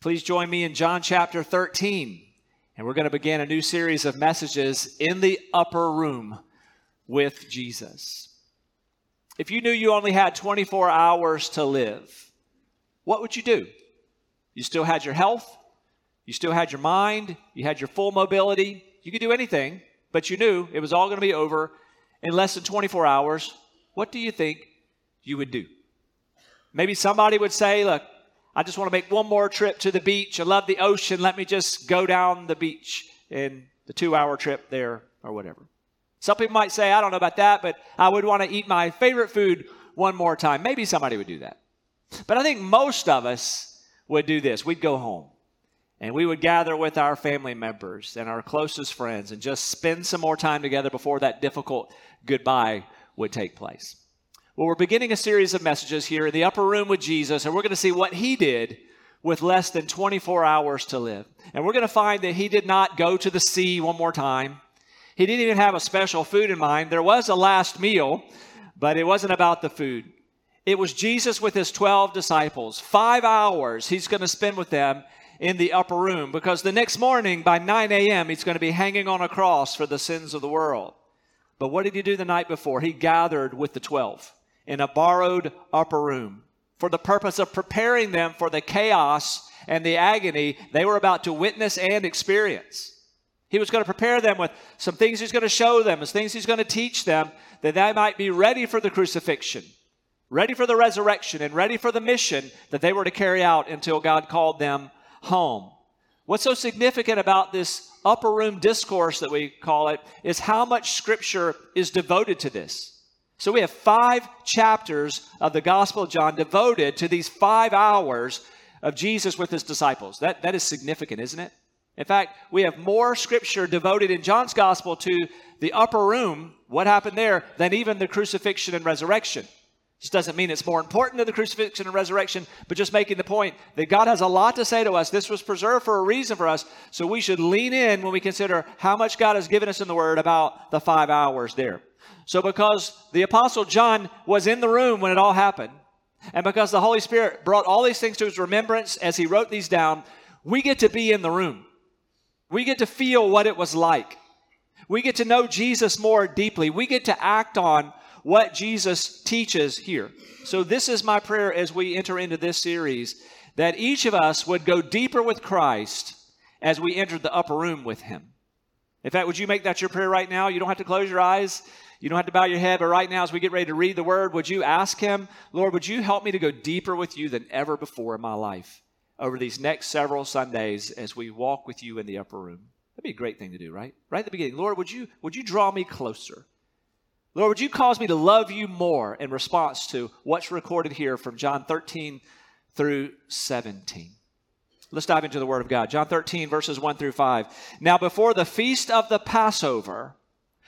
Please join me in John chapter 13. And we're going to begin a new series of messages in the upper room with Jesus. If you knew you only had 24 hours to live, what would you do? You still had your health, you still had your mind, you had your full mobility, you could do anything, but you knew it was all going to be over in less than 24 hours. What do you think you would do? Maybe somebody would say, Look, I just want to make one more trip to the beach. I love the ocean. Let me just go down the beach in the two hour trip there or whatever. Some people might say, I don't know about that, but I would want to eat my favorite food one more time. Maybe somebody would do that. But I think most of us would do this. We'd go home and we would gather with our family members and our closest friends and just spend some more time together before that difficult goodbye would take place. Well, we're beginning a series of messages here in the upper room with Jesus, and we're going to see what he did with less than 24 hours to live. And we're going to find that he did not go to the sea one more time. He didn't even have a special food in mind. There was a last meal, but it wasn't about the food. It was Jesus with his 12 disciples. Five hours he's going to spend with them in the upper room because the next morning by 9 a.m., he's going to be hanging on a cross for the sins of the world. But what did he do the night before? He gathered with the 12 in a borrowed upper room for the purpose of preparing them for the chaos and the agony they were about to witness and experience. He was going to prepare them with some things he's going to show them, as things he's going to teach them, that they might be ready for the crucifixion, ready for the resurrection, and ready for the mission that they were to carry out until God called them home. What's so significant about this upper room discourse that we call it is how much scripture is devoted to this. So we have five chapters of the Gospel of John devoted to these five hours of Jesus with his disciples. That, that is significant, isn't it? In fact, we have more scripture devoted in John's Gospel to the upper room, what happened there, than even the crucifixion and resurrection. This doesn't mean it's more important than the crucifixion and resurrection, but just making the point that God has a lot to say to us. This was preserved for a reason for us, so we should lean in when we consider how much God has given us in the Word about the five hours there. So, because the Apostle John was in the room when it all happened, and because the Holy Spirit brought all these things to his remembrance as he wrote these down, we get to be in the room. We get to feel what it was like. We get to know Jesus more deeply. We get to act on what Jesus teaches here. So, this is my prayer as we enter into this series that each of us would go deeper with Christ as we enter the upper room with him. In fact, would you make that your prayer right now? You don't have to close your eyes. You don't have to bow your head, but right now, as we get ready to read the word, would you ask Him, Lord, would you help me to go deeper with you than ever before in my life over these next several Sundays as we walk with you in the upper room? That'd be a great thing to do, right? Right at the beginning. Lord, would you, would you draw me closer? Lord, would you cause me to love you more in response to what's recorded here from John 13 through 17? Let's dive into the Word of God. John 13, verses 1 through 5. Now, before the feast of the Passover,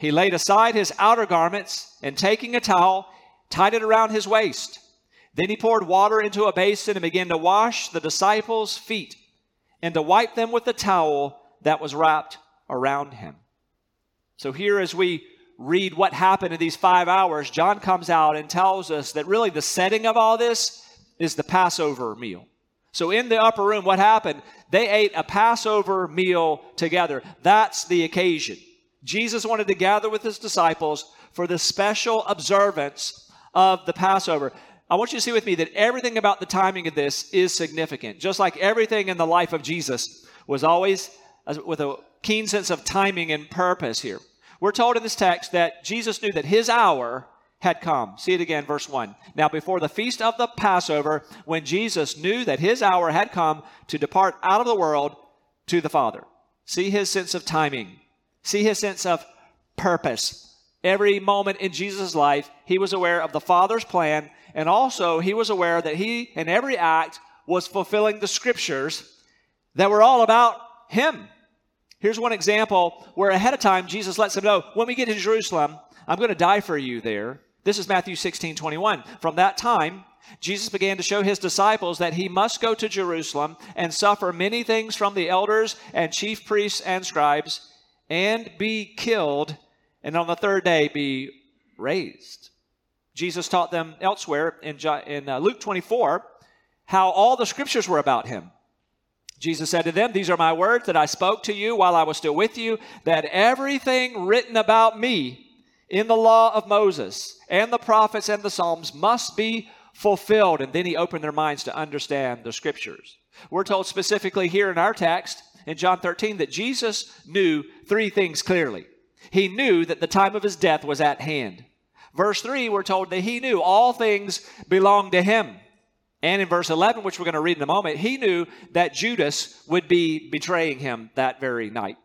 he laid aside his outer garments and taking a towel, tied it around his waist. Then he poured water into a basin and began to wash the disciples' feet and to wipe them with the towel that was wrapped around him. So, here as we read what happened in these five hours, John comes out and tells us that really the setting of all this is the Passover meal. So, in the upper room, what happened? They ate a Passover meal together. That's the occasion. Jesus wanted to gather with his disciples for the special observance of the Passover. I want you to see with me that everything about the timing of this is significant. Just like everything in the life of Jesus was always with a keen sense of timing and purpose here. We're told in this text that Jesus knew that his hour had come. See it again, verse 1. Now, before the feast of the Passover, when Jesus knew that his hour had come to depart out of the world to the Father. See his sense of timing. See his sense of purpose. Every moment in Jesus' life, he was aware of the Father's plan, and also he was aware that he, in every act, was fulfilling the scriptures that were all about him. Here's one example where ahead of time Jesus lets them know when we get to Jerusalem, I'm going to die for you there. This is Matthew 16 21. From that time, Jesus began to show his disciples that he must go to Jerusalem and suffer many things from the elders and chief priests and scribes and be killed, and on the third day be raised. Jesus taught them elsewhere in, in uh, Luke 24 how all the scriptures were about him. Jesus said to them, These are my words that I spoke to you while I was still with you, that everything written about me in the law of Moses and the prophets and the Psalms must be fulfilled. And then he opened their minds to understand the scriptures. We're told specifically here in our text in John 13 that Jesus knew three things clearly. He knew that the time of his death was at hand. Verse 3, we're told that he knew all things belonged to him. And in verse 11, which we're going to read in a moment, he knew that Judas would be betraying him that very night.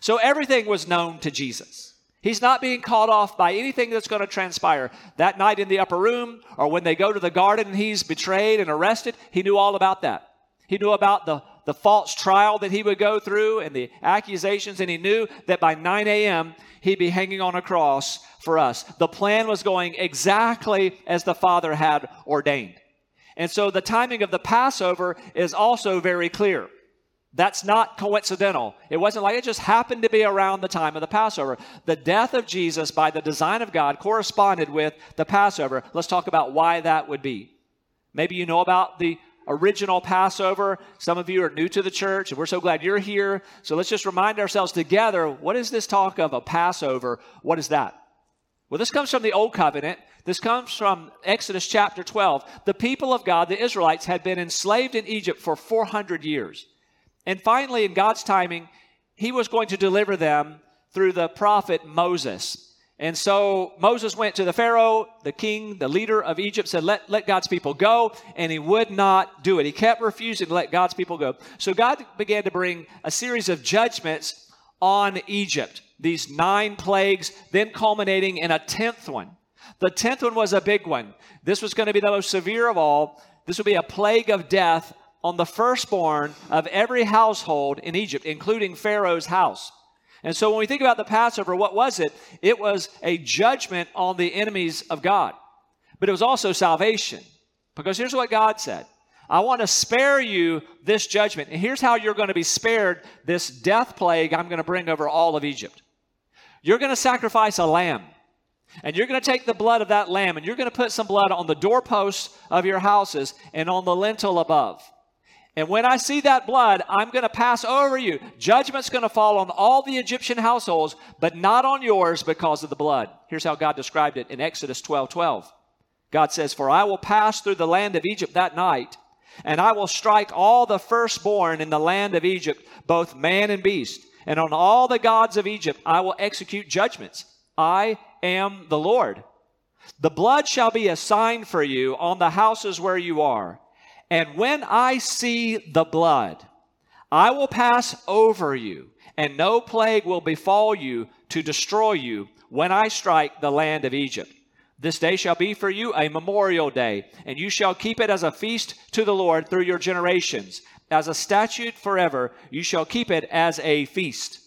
So everything was known to Jesus. He's not being caught off by anything that's going to transpire. That night in the upper room, or when they go to the garden and he's betrayed and arrested, he knew all about that. He knew about the, the false trial that he would go through and the accusations, and he knew that by 9 a.m., he'd be hanging on a cross for us. The plan was going exactly as the Father had ordained. And so the timing of the Passover is also very clear. That's not coincidental. It wasn't like it just happened to be around the time of the Passover. The death of Jesus by the design of God corresponded with the Passover. Let's talk about why that would be. Maybe you know about the original Passover. Some of you are new to the church, and we're so glad you're here. So let's just remind ourselves together what is this talk of a Passover? What is that? Well, this comes from the Old Covenant. This comes from Exodus chapter 12. The people of God, the Israelites, had been enslaved in Egypt for 400 years. And finally, in God's timing, He was going to deliver them through the prophet Moses. And so Moses went to the Pharaoh, the king, the leader of Egypt, said, let, let God's people go. And he would not do it. He kept refusing to let God's people go. So God began to bring a series of judgments on Egypt. These nine plagues, then culminating in a tenth one. The tenth one was a big one. This was going to be the most severe of all. This would be a plague of death on the firstborn of every household in Egypt, including Pharaoh's house. And so when we think about the Passover, what was it? It was a judgment on the enemies of God, but it was also salvation. Because here's what God said I want to spare you this judgment. And here's how you're going to be spared this death plague I'm going to bring over all of Egypt. You're going to sacrifice a lamb. And you're going to take the blood of that lamb and you're going to put some blood on the doorposts of your houses and on the lintel above. And when I see that blood, I'm going to pass over you. Judgment's going to fall on all the Egyptian households, but not on yours because of the blood. Here's how God described it in Exodus 12 12. God says, For I will pass through the land of Egypt that night, and I will strike all the firstborn in the land of Egypt, both man and beast. And on all the gods of Egypt I will execute judgments. I am the Lord. The blood shall be a sign for you on the houses where you are. And when I see the blood, I will pass over you, and no plague will befall you to destroy you when I strike the land of Egypt. This day shall be for you a memorial day, and you shall keep it as a feast to the Lord through your generations. As a statute forever, you shall keep it as a feast.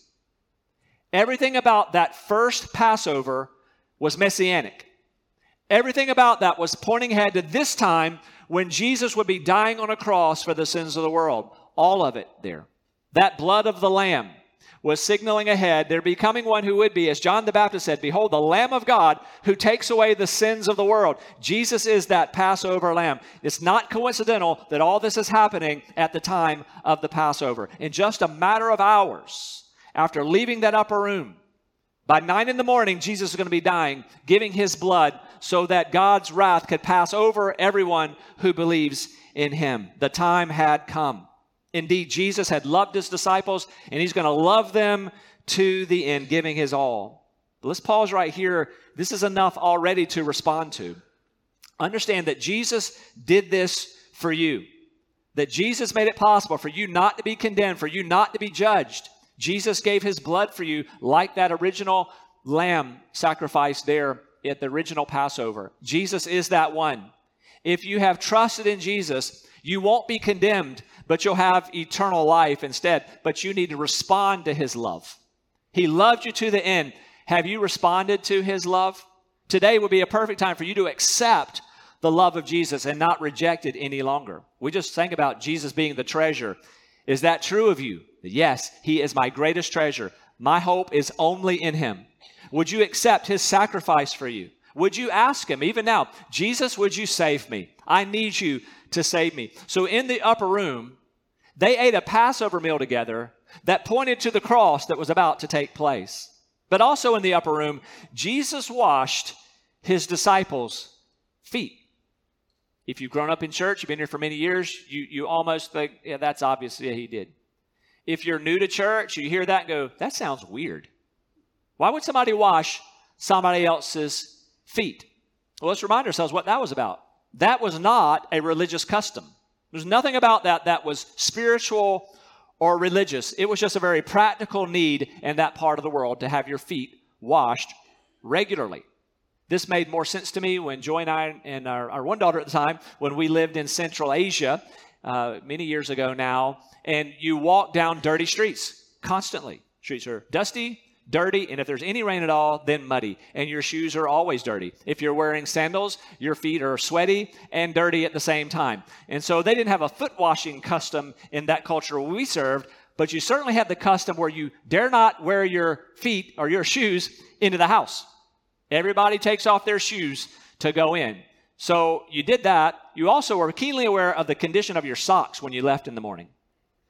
Everything about that first Passover was messianic. Everything about that was pointing ahead to this time when Jesus would be dying on a cross for the sins of the world. All of it there. That blood of the Lamb was signaling ahead there becoming one who would be, as John the Baptist said, Behold, the Lamb of God who takes away the sins of the world. Jesus is that Passover lamb. It's not coincidental that all this is happening at the time of the Passover. In just a matter of hours after leaving that upper room, by nine in the morning, Jesus is going to be dying, giving his blood so that God's wrath could pass over everyone who believes in him. The time had come. Indeed, Jesus had loved his disciples, and he's going to love them to the end, giving his all. But let's pause right here. This is enough already to respond to. Understand that Jesus did this for you, that Jesus made it possible for you not to be condemned, for you not to be judged. Jesus gave his blood for you, like that original lamb sacrifice there at the original Passover. Jesus is that one. If you have trusted in Jesus, You won't be condemned, but you'll have eternal life instead. But you need to respond to his love. He loved you to the end. Have you responded to his love? Today would be a perfect time for you to accept the love of Jesus and not reject it any longer. We just sang about Jesus being the treasure. Is that true of you? Yes, he is my greatest treasure. My hope is only in him. Would you accept his sacrifice for you? Would you ask him, even now, Jesus, would you save me? I need you to save me. So in the upper room, they ate a Passover meal together that pointed to the cross that was about to take place. But also in the upper room, Jesus washed his disciples' feet. If you've grown up in church, you've been here for many years, you, you almost think, yeah, that's obvious. Yeah, he did. If you're new to church, you hear that and go, that sounds weird. Why would somebody wash somebody else's feet? Well, let's remind ourselves what that was about. That was not a religious custom. There's nothing about that that was spiritual or religious. It was just a very practical need in that part of the world to have your feet washed regularly. This made more sense to me when Joy and I and our, our one daughter at the time, when we lived in Central Asia uh, many years ago now, and you walk down dirty streets constantly. Streets are dusty, dirty, and if there's any rain at all, then muddy. And your shoes are always dirty. If you're wearing sandals, your feet are sweaty and dirty at the same time. And so they didn't have a foot washing custom in that culture we served, but you certainly had the custom where you dare not wear your feet or your shoes into the house. Everybody takes off their shoes to go in. So you did that. You also were keenly aware of the condition of your socks when you left in the morning.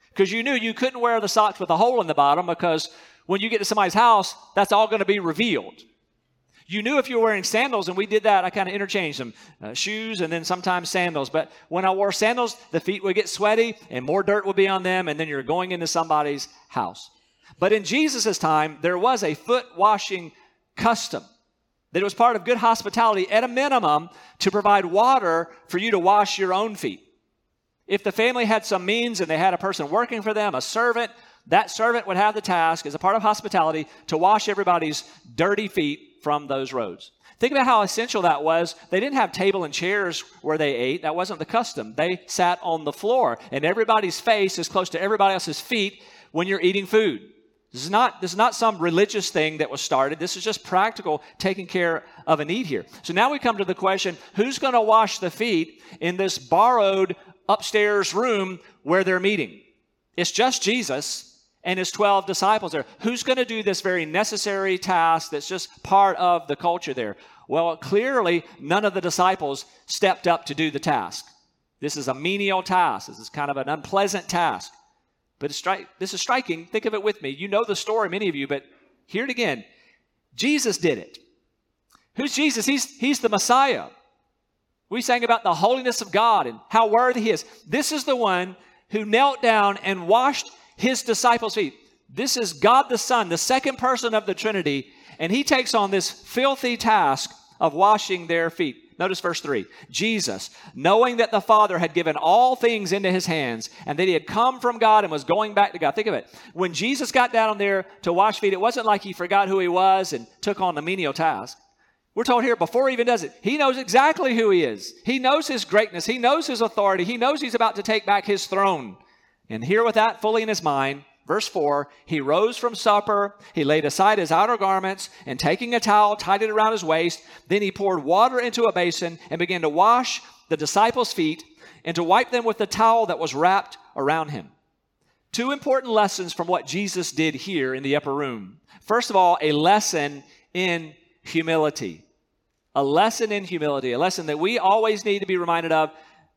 Because you knew you couldn't wear the socks with a hole in the bottom because when you get to somebody's house, that's all going to be revealed. You knew if you were wearing sandals, and we did that, I kind of interchanged them uh, shoes and then sometimes sandals. But when I wore sandals, the feet would get sweaty and more dirt would be on them, and then you're going into somebody's house. But in Jesus' time, there was a foot washing custom that it was part of good hospitality, at a minimum, to provide water for you to wash your own feet. If the family had some means and they had a person working for them, a servant, that servant would have the task, as a part of hospitality, to wash everybody's dirty feet from those roads. Think about how essential that was. They didn't have table and chairs where they ate. That wasn't the custom. They sat on the floor, and everybody's face is close to everybody else's feet when you're eating food. This is not, this is not some religious thing that was started. This is just practical taking care of a need here. So now we come to the question who's going to wash the feet in this borrowed upstairs room where they're meeting? It's just Jesus and his 12 disciples there. Who's going to do this very necessary task that's just part of the culture there? Well, clearly, none of the disciples stepped up to do the task. This is a menial task. This is kind of an unpleasant task. But stri- this is striking. Think of it with me. You know the story, many of you, but hear it again. Jesus did it. Who's Jesus? He's, he's the Messiah. We sang about the holiness of God and how worthy He is. This is the one who knelt down and washed His disciples' feet. This is God the Son, the second person of the Trinity, and He takes on this filthy task of washing their feet. Notice verse 3. Jesus, knowing that the Father had given all things into his hands and that he had come from God and was going back to God. Think of it. When Jesus got down there to wash feet, it wasn't like he forgot who he was and took on the menial task. We're told here before he even does it, he knows exactly who he is. He knows his greatness. He knows his authority. He knows he's about to take back his throne. And here, with that fully in his mind, Verse 4 He rose from supper, he laid aside his outer garments, and taking a towel, tied it around his waist. Then he poured water into a basin and began to wash the disciples' feet and to wipe them with the towel that was wrapped around him. Two important lessons from what Jesus did here in the upper room. First of all, a lesson in humility. A lesson in humility, a lesson that we always need to be reminded of,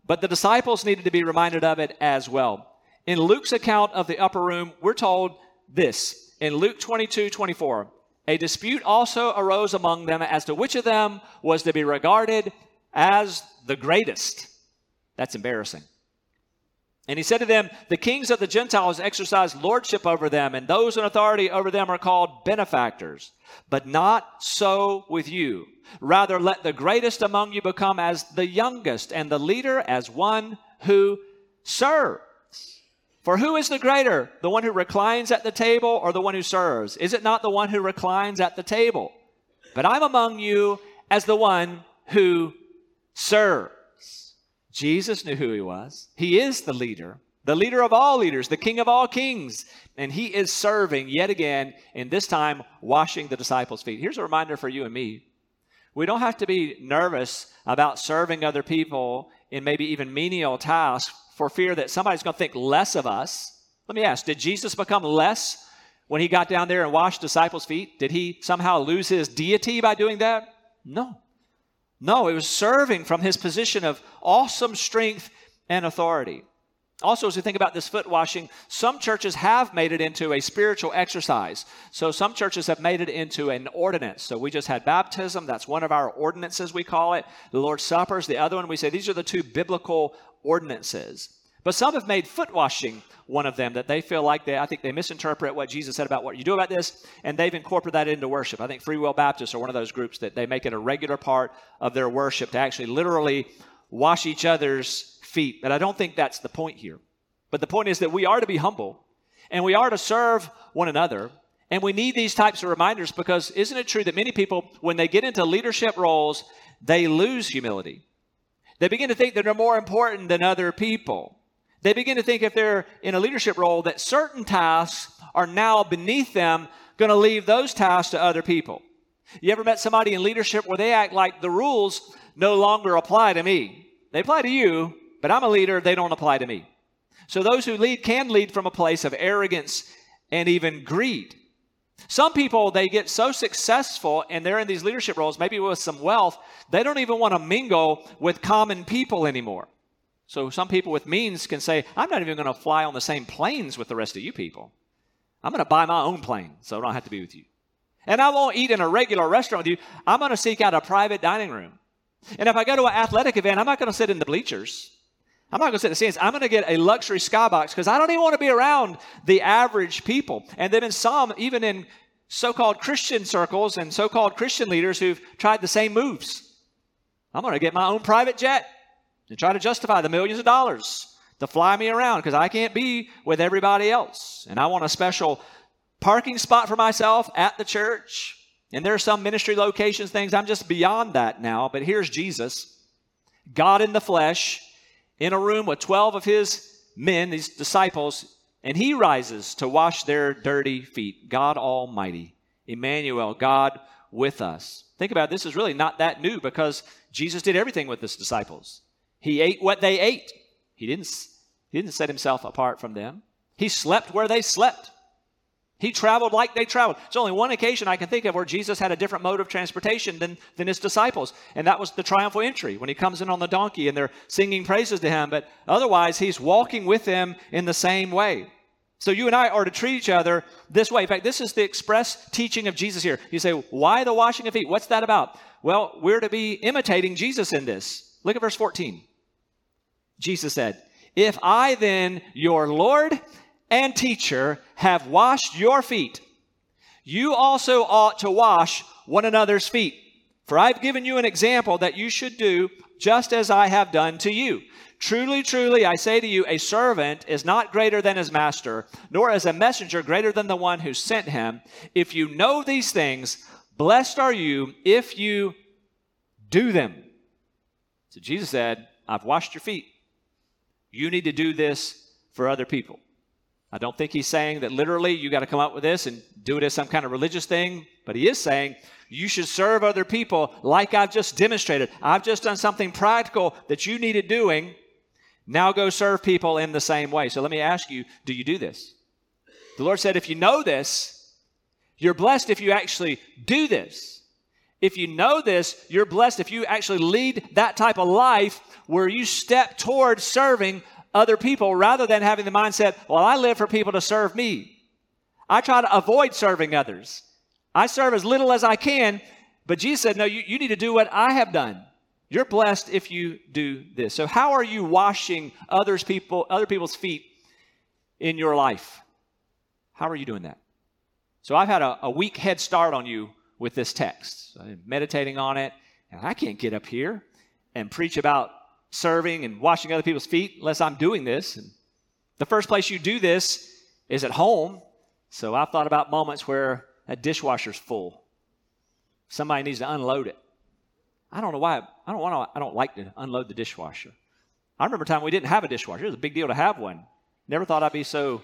but the disciples needed to be reminded of it as well. In Luke's account of the upper room, we're told this in Luke 22 24. A dispute also arose among them as to which of them was to be regarded as the greatest. That's embarrassing. And he said to them, The kings of the Gentiles exercise lordship over them, and those in authority over them are called benefactors. But not so with you. Rather, let the greatest among you become as the youngest, and the leader as one who serves. For who is the greater, the one who reclines at the table or the one who serves? Is it not the one who reclines at the table? But I'm among you as the one who serves. Jesus knew who he was. He is the leader, the leader of all leaders, the king of all kings. And he is serving yet again, and this time washing the disciples' feet. Here's a reminder for you and me we don't have to be nervous about serving other people in maybe even menial tasks for fear that somebody's going to think less of us. Let me ask Did Jesus become less when he got down there and washed disciples' feet? Did he somehow lose his deity by doing that? No. No, it was serving from his position of awesome strength and authority. Also, as we think about this foot washing, some churches have made it into a spiritual exercise. So, some churches have made it into an ordinance. So, we just had baptism. That's one of our ordinances, we call it. The Lord's Supper is the other one. We say these are the two biblical ordinances. But some have made foot washing one of them that they feel like they, I think they misinterpret what Jesus said about what you do about this, and they've incorporated that into worship. I think Free Will Baptists are one of those groups that they make it a regular part of their worship to actually literally wash each other's feet. But I don't think that's the point here. But the point is that we are to be humble and we are to serve one another. And we need these types of reminders because isn't it true that many people, when they get into leadership roles, they lose humility? They begin to think that they're more important than other people. They begin to think if they're in a leadership role that certain tasks are now beneath them, going to leave those tasks to other people. You ever met somebody in leadership where they act like the rules no longer apply to me? They apply to you, but I'm a leader, they don't apply to me. So those who lead can lead from a place of arrogance and even greed. Some people, they get so successful and they're in these leadership roles, maybe with some wealth, they don't even want to mingle with common people anymore. So some people with means can say, I'm not even going to fly on the same planes with the rest of you people. I'm going to buy my own plane so I don't have to be with you. And I won't eat in a regular restaurant with you. I'm going to seek out a private dining room. And if I go to an athletic event, I'm not going to sit in the bleachers. I'm not going to sit in the stands. I'm going to get a luxury skybox because I don't even want to be around the average people. And then in some, even in so-called Christian circles and so-called Christian leaders who've tried the same moves. I'm going to get my own private jet and try to justify the millions of dollars to fly me around because I can't be with everybody else. And I want a special parking spot for myself at the church. And there are some ministry locations, things. I'm just beyond that now. But here's Jesus, God in the flesh in a room with 12 of his men, these disciples, and he rises to wash their dirty feet. God Almighty, Emmanuel, God with us. Think about it, this is really not that new because Jesus did everything with his disciples. He ate what they ate. He didn't, he didn't set himself apart from them. He slept where they slept. He traveled like they traveled. It's only one occasion I can think of where Jesus had a different mode of transportation than, than his disciples, and that was the triumphal entry when he comes in on the donkey and they're singing praises to him. But otherwise, he's walking with them in the same way. So you and I are to treat each other this way. In fact, this is the express teaching of Jesus here. You say, why the washing of feet? What's that about? Well, we're to be imitating Jesus in this. Look at verse 14. Jesus said, If I then, your Lord and teacher have washed your feet, you also ought to wash one another's feet. For I've given you an example that you should do just as I have done to you. Truly, truly, I say to you, a servant is not greater than his master, nor is a messenger greater than the one who sent him. If you know these things, blessed are you if you do them. So Jesus said, I've washed your feet. You need to do this for other people. I don't think he's saying that literally you got to come up with this and do it as some kind of religious thing, but he is saying you should serve other people like I've just demonstrated. I've just done something practical that you needed doing. Now go serve people in the same way. So let me ask you do you do this? The Lord said, if you know this, you're blessed if you actually do this. If you know this, you're blessed if you actually lead that type of life where you step towards serving other people rather than having the mindset, well, I live for people to serve me. I try to avoid serving others. I serve as little as I can, but Jesus said, no, you, you need to do what I have done. You're blessed if you do this. So how are you washing others people, other people's feet in your life? How are you doing that? So I've had a, a week head start on you with this text. I'm meditating on it, and I can't get up here and preach about serving and washing other people's feet unless I'm doing this. And the first place you do this is at home. So I've thought about moments where a dishwasher's full. Somebody needs to unload it. I don't know why. I don't want to. I don't like to unload the dishwasher. I remember a time we didn't have a dishwasher. It was a big deal to have one. Never thought I'd be so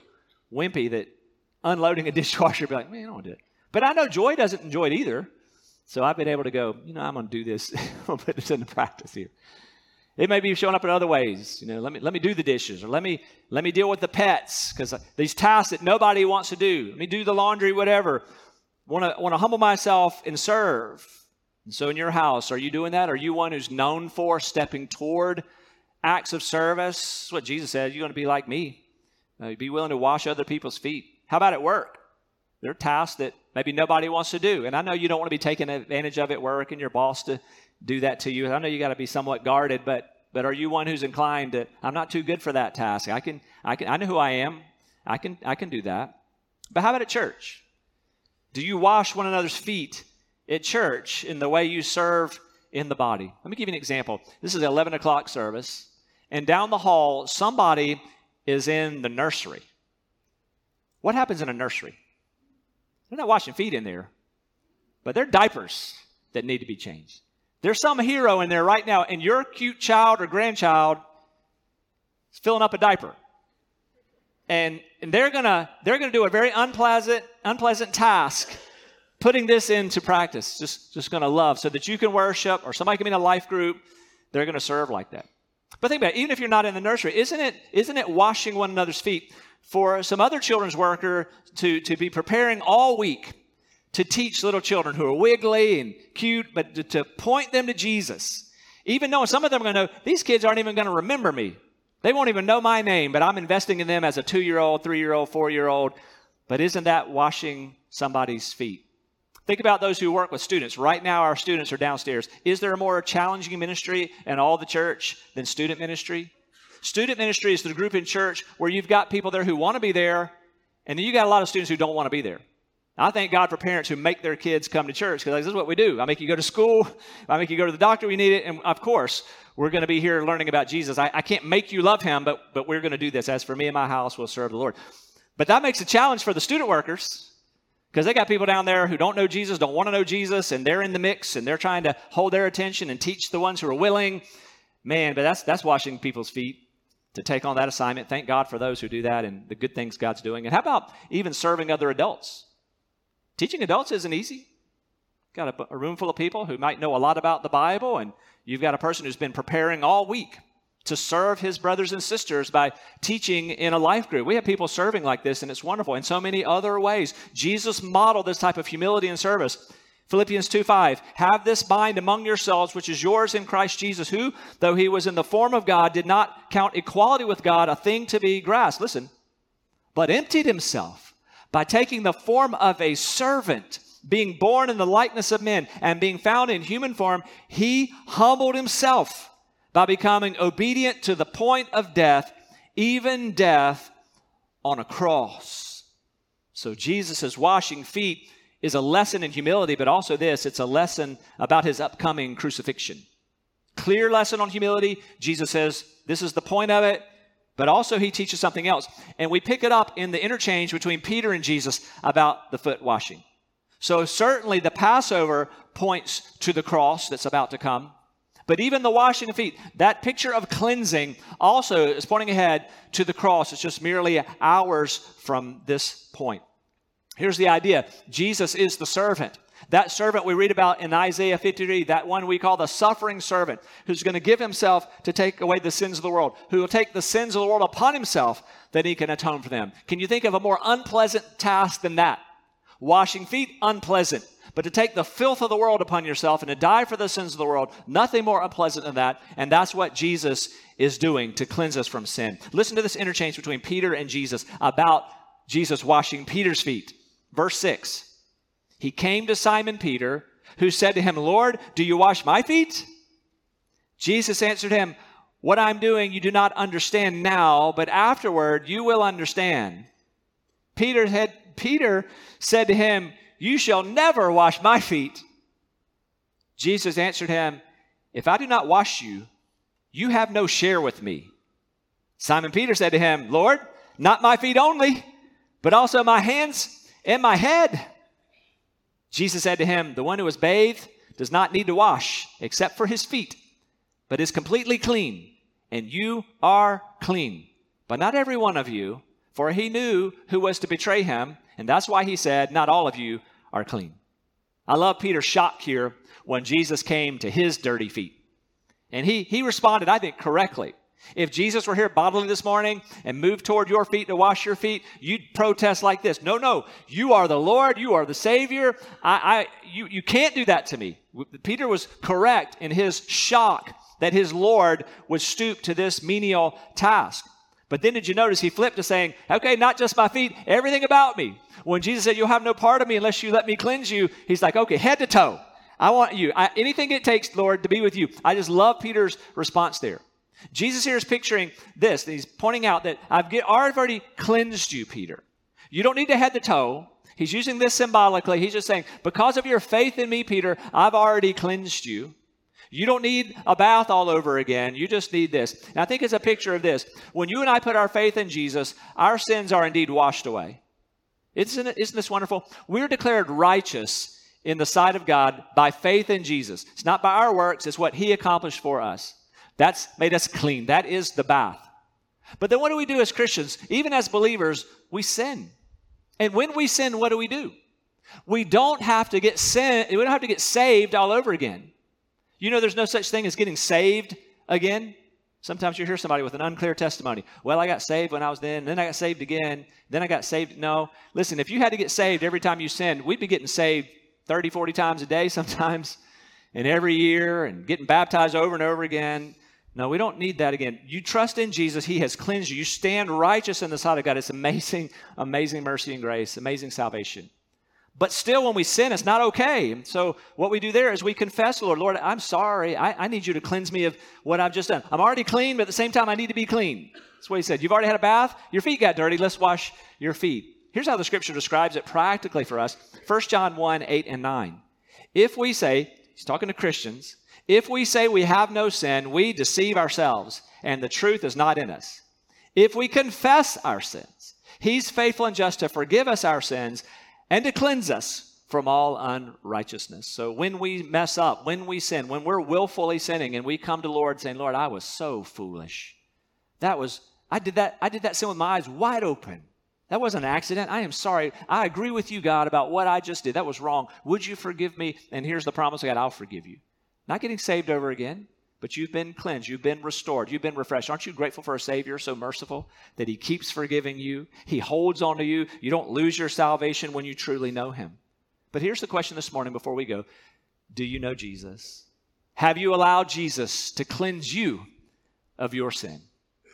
wimpy that unloading a dishwasher would be like, man, I don't want to do it. But I know Joy doesn't enjoy it either. So I've been able to go, you know, I'm going to do this. I'm going to put this into practice here. It may be showing up in other ways. You know, let me let me do the dishes, or let me let me deal with the pets because these tasks that nobody wants to do. Let me do the laundry, whatever. Want to want to humble myself and serve. And so, in your house, are you doing that? Are you one who's known for stepping toward acts of service? That's what Jesus said. You're going to be like me. Uh, be willing to wash other people's feet. How about at work? There are tasks that maybe nobody wants to do, and I know you don't want to be taking advantage of at work, and your boss to do that to you. I know you got to be somewhat guarded, but but are you one who's inclined to I'm not too good for that task. I can I can I know who I am. I can I can do that. But how about at church? Do you wash one another's feet at church in the way you serve in the body? Let me give you an example. This is 11 o'clock service, and down the hall, somebody is in the nursery. What happens in a nursery? They're not washing feet in there, but they're diapers that need to be changed. There's some hero in there right now, and your cute child or grandchild is filling up a diaper. And, and they're gonna they're gonna do a very unpleasant unpleasant task putting this into practice. Just just gonna love so that you can worship or somebody can be in a life group, they're gonna serve like that. But think about it, even if you're not in the nursery, isn't it isn't it washing one another's feet for some other children's worker to, to be preparing all week to teach little children who are wiggly and cute, but to, to point them to Jesus. Even knowing some of them are going to know, these kids aren't even going to remember me. They won't even know my name, but I'm investing in them as a two year old, three year old, four year old. But isn't that washing somebody's feet? Think about those who work with students. Right now, our students are downstairs. Is there a more challenging ministry in all the church than student ministry? Student ministry is the group in church where you've got people there who want to be there, and then you got a lot of students who don't want to be there. I thank God for parents who make their kids come to church because this is what we do. I make you go to school, I make you go to the doctor, we need it, and of course, we're going to be here learning about Jesus. I, I can't make you love him, but, but we're going to do this. As for me and my house, we'll serve the Lord. But that makes a challenge for the student workers because they got people down there who don't know Jesus, don't want to know Jesus, and they're in the mix and they're trying to hold their attention and teach the ones who are willing. Man, but that's, that's washing people's feet to take on that assignment. Thank God for those who do that and the good things God's doing. And how about even serving other adults? Teaching adults isn't easy. Got a, a, room full of people who might know a lot about the Bible, and you've got a person who's been preparing all week to serve his brothers and sisters by teaching in a life group. We have people serving like this, and it's wonderful in so many other ways. Jesus modeled this type of humility and service. Philippians 2 5, have this mind among yourselves, which is yours in Christ Jesus, who, though he was in the form of God, did not count equality with God a thing to be grasped. Listen, but emptied himself by taking the form of a servant, being born in the likeness of men, and being found in human form, he humbled himself by becoming obedient to the point of death, even death on a cross. So Jesus' washing feet is a lesson in humility, but also this it's a lesson about his upcoming crucifixion. Clear lesson on humility. Jesus says, This is the point of it. But also, he teaches something else. And we pick it up in the interchange between Peter and Jesus about the foot washing. So, certainly, the Passover points to the cross that's about to come. But even the washing of feet, that picture of cleansing also is pointing ahead to the cross. It's just merely hours from this point. Here's the idea Jesus is the servant. That servant we read about in Isaiah 53, that one we call the suffering servant, who's going to give himself to take away the sins of the world, who will take the sins of the world upon himself that he can atone for them. Can you think of a more unpleasant task than that? Washing feet, unpleasant. But to take the filth of the world upon yourself and to die for the sins of the world, nothing more unpleasant than that. And that's what Jesus is doing to cleanse us from sin. Listen to this interchange between Peter and Jesus about Jesus washing Peter's feet. Verse 6 he came to Simon Peter, who said to him, Lord, do you wash my feet? Jesus answered him, What I'm doing you do not understand now, but afterward you will understand. Peter, had, Peter said to him, You shall never wash my feet. Jesus answered him, If I do not wash you, you have no share with me. Simon Peter said to him, Lord, not my feet only, but also my hands and my head. Jesus said to him, The one who is bathed does not need to wash except for his feet, but is completely clean. and you are clean. But not every one of you, for he knew who was to betray him, and that's why he said, Not all of you are clean. I love Peter's shock here when Jesus came to his dirty feet. And he, he responded, I think, correctly. If Jesus were here bodily this morning and moved toward your feet to wash your feet, you'd protest like this. No, no, you are the Lord, you are the Savior. I, I you, you can't do that to me. Peter was correct in his shock that his Lord would stoop to this menial task. But then did you notice he flipped to saying, okay, not just my feet, everything about me. When Jesus said, You'll have no part of me unless you let me cleanse you, he's like, okay, head to toe. I want you. I, anything it takes, Lord, to be with you. I just love Peter's response there. Jesus here is picturing this. He's pointing out that I've, get, already cleansed you, Peter. You don't need to head to toe. He's using this symbolically. He's just saying, because of your faith in me, Peter, I've already cleansed you. You don't need a bath all over again. You just need this. And I think it's a picture of this. When you and I put our faith in Jesus, our sins are indeed washed away. Isn't, it, isn't this wonderful? We're declared righteous in the sight of God by faith in Jesus. It's not by our works, it's what He accomplished for us. That's made us clean. That is the bath. But then what do we do as Christians? Even as believers, we sin. And when we sin, what do we do? We don't have to get sin, we don't have to get saved all over again. You know there's no such thing as getting saved again? Sometimes you hear somebody with an unclear testimony. Well, I got saved when I was then, then I got saved again, then I got saved. No. Listen, if you had to get saved every time you sinned, we'd be getting saved 30, 40 times a day sometimes, and every year, and getting baptized over and over again. No, we don't need that again. You trust in Jesus, He has cleansed you. You stand righteous in the sight of God. It's amazing, amazing mercy and grace, amazing salvation. But still, when we sin, it's not okay. So, what we do there is we confess, Lord, Lord, I'm sorry. I, I, need you to cleanse me of what I've just done. I'm already clean, but at the same time, I need to be clean. That's what he said. You've already had a bath, your feet got dirty. Let's wash your feet. Here's how the scripture describes it practically for us 1 John 1 8 and 9. If we say, he's talking to Christians, if we say we have no sin, we deceive ourselves, and the truth is not in us. If we confess our sins, He's faithful and just to forgive us our sins and to cleanse us from all unrighteousness. So when we mess up, when we sin, when we're willfully sinning and we come to Lord saying, Lord, I was so foolish. That was, I did that, I did that sin with my eyes wide open. That wasn't an accident. I am sorry. I agree with you, God, about what I just did. That was wrong. Would you forgive me? And here's the promise of God I'll forgive you. Not getting saved over again, but you've been cleansed. You've been restored. You've been refreshed. Aren't you grateful for a Savior so merciful that He keeps forgiving you? He holds on to you. You don't lose your salvation when you truly know Him. But here's the question this morning before we go Do you know Jesus? Have you allowed Jesus to cleanse you of your sin?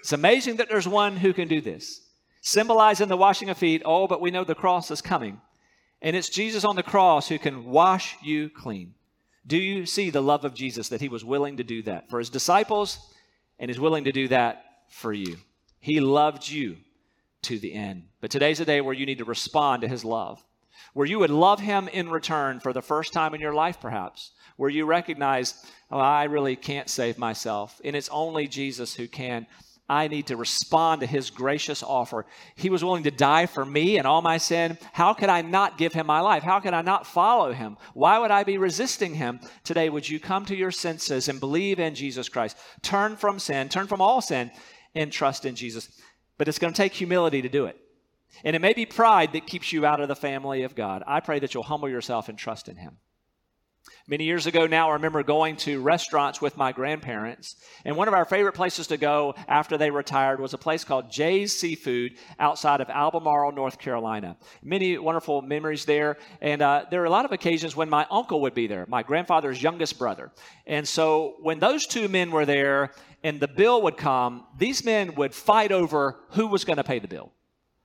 It's amazing that there's one who can do this. Symbolizing the washing of feet, oh, but we know the cross is coming. And it's Jesus on the cross who can wash you clean. Do you see the love of Jesus that he was willing to do that for his disciples and is willing to do that for you? He loved you to the end. But today's a day where you need to respond to his love, where you would love him in return for the first time in your life, perhaps, where you recognize, oh, I really can't save myself, and it's only Jesus who can. I need to respond to his gracious offer. He was willing to die for me and all my sin. How could I not give him my life? How could I not follow him? Why would I be resisting him? Today, would you come to your senses and believe in Jesus Christ? Turn from sin, turn from all sin, and trust in Jesus. But it's going to take humility to do it. And it may be pride that keeps you out of the family of God. I pray that you'll humble yourself and trust in him. Many years ago now, I remember going to restaurants with my grandparents. And one of our favorite places to go after they retired was a place called Jay's Seafood outside of Albemarle, North Carolina. Many wonderful memories there. And uh, there are a lot of occasions when my uncle would be there, my grandfather's youngest brother. And so when those two men were there and the bill would come, these men would fight over who was going to pay the bill.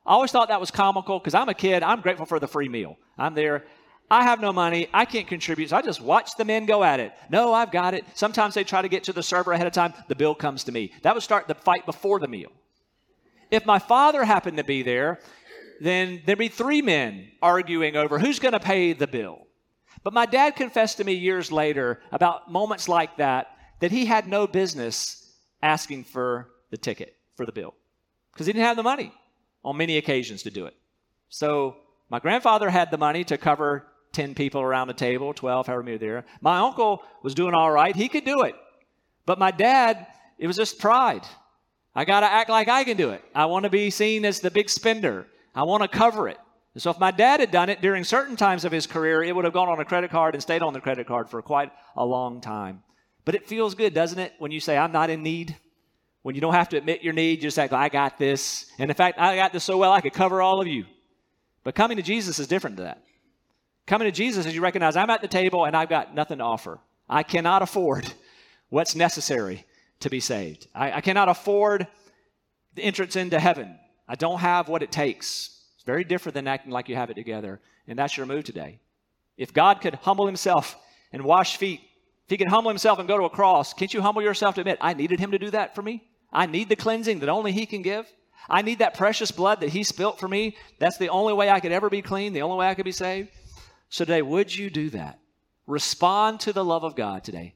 I always thought that was comical because I'm a kid. I'm grateful for the free meal. I'm there. I have no money. I can't contribute. So I just watch the men go at it. No, I've got it. Sometimes they try to get to the server ahead of time. The bill comes to me. That would start the fight before the meal. If my father happened to be there, then there'd be three men arguing over who's going to pay the bill. But my dad confessed to me years later about moments like that that he had no business asking for the ticket for the bill because he didn't have the money on many occasions to do it. So my grandfather had the money to cover 10 people around the table, 12, however many there. My uncle was doing all right. He could do it. But my dad it was just pride. I got to act like I can do it. I want to be seen as the big spender. I want to cover it. And so if my dad had done it during certain times of his career, it would have gone on a credit card and stayed on the credit card for quite a long time. But it feels good, doesn't it, when you say, I'm not in need? When you don't have to admit your need, you just act, like, I got this. And in fact, I got this so well, I could cover all of you. But coming to Jesus is different than that. Coming to Jesus is you recognize I'm at the table and I've got nothing to offer. I cannot afford what's necessary to be saved. I, I cannot afford the entrance into heaven. I don't have what it takes It's very different than acting like you have it together. And that's your move today. If God could humble himself and wash feet, if he could humble himself and go to a cross, can't you humble yourself to admit, I needed him to do that for me? I need the cleansing that only he can give. I need that precious blood that he spilt for me. That's the only way I could ever be clean, the only way I could be saved. So today, would you do that? Respond to the love of God today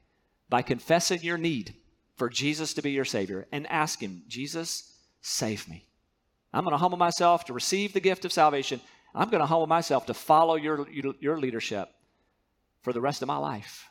by confessing your need for Jesus to be your Savior and ask Him, Jesus, save me. I'm going to humble myself to receive the gift of salvation. I'm going to humble myself to follow your, your leadership for the rest of my life.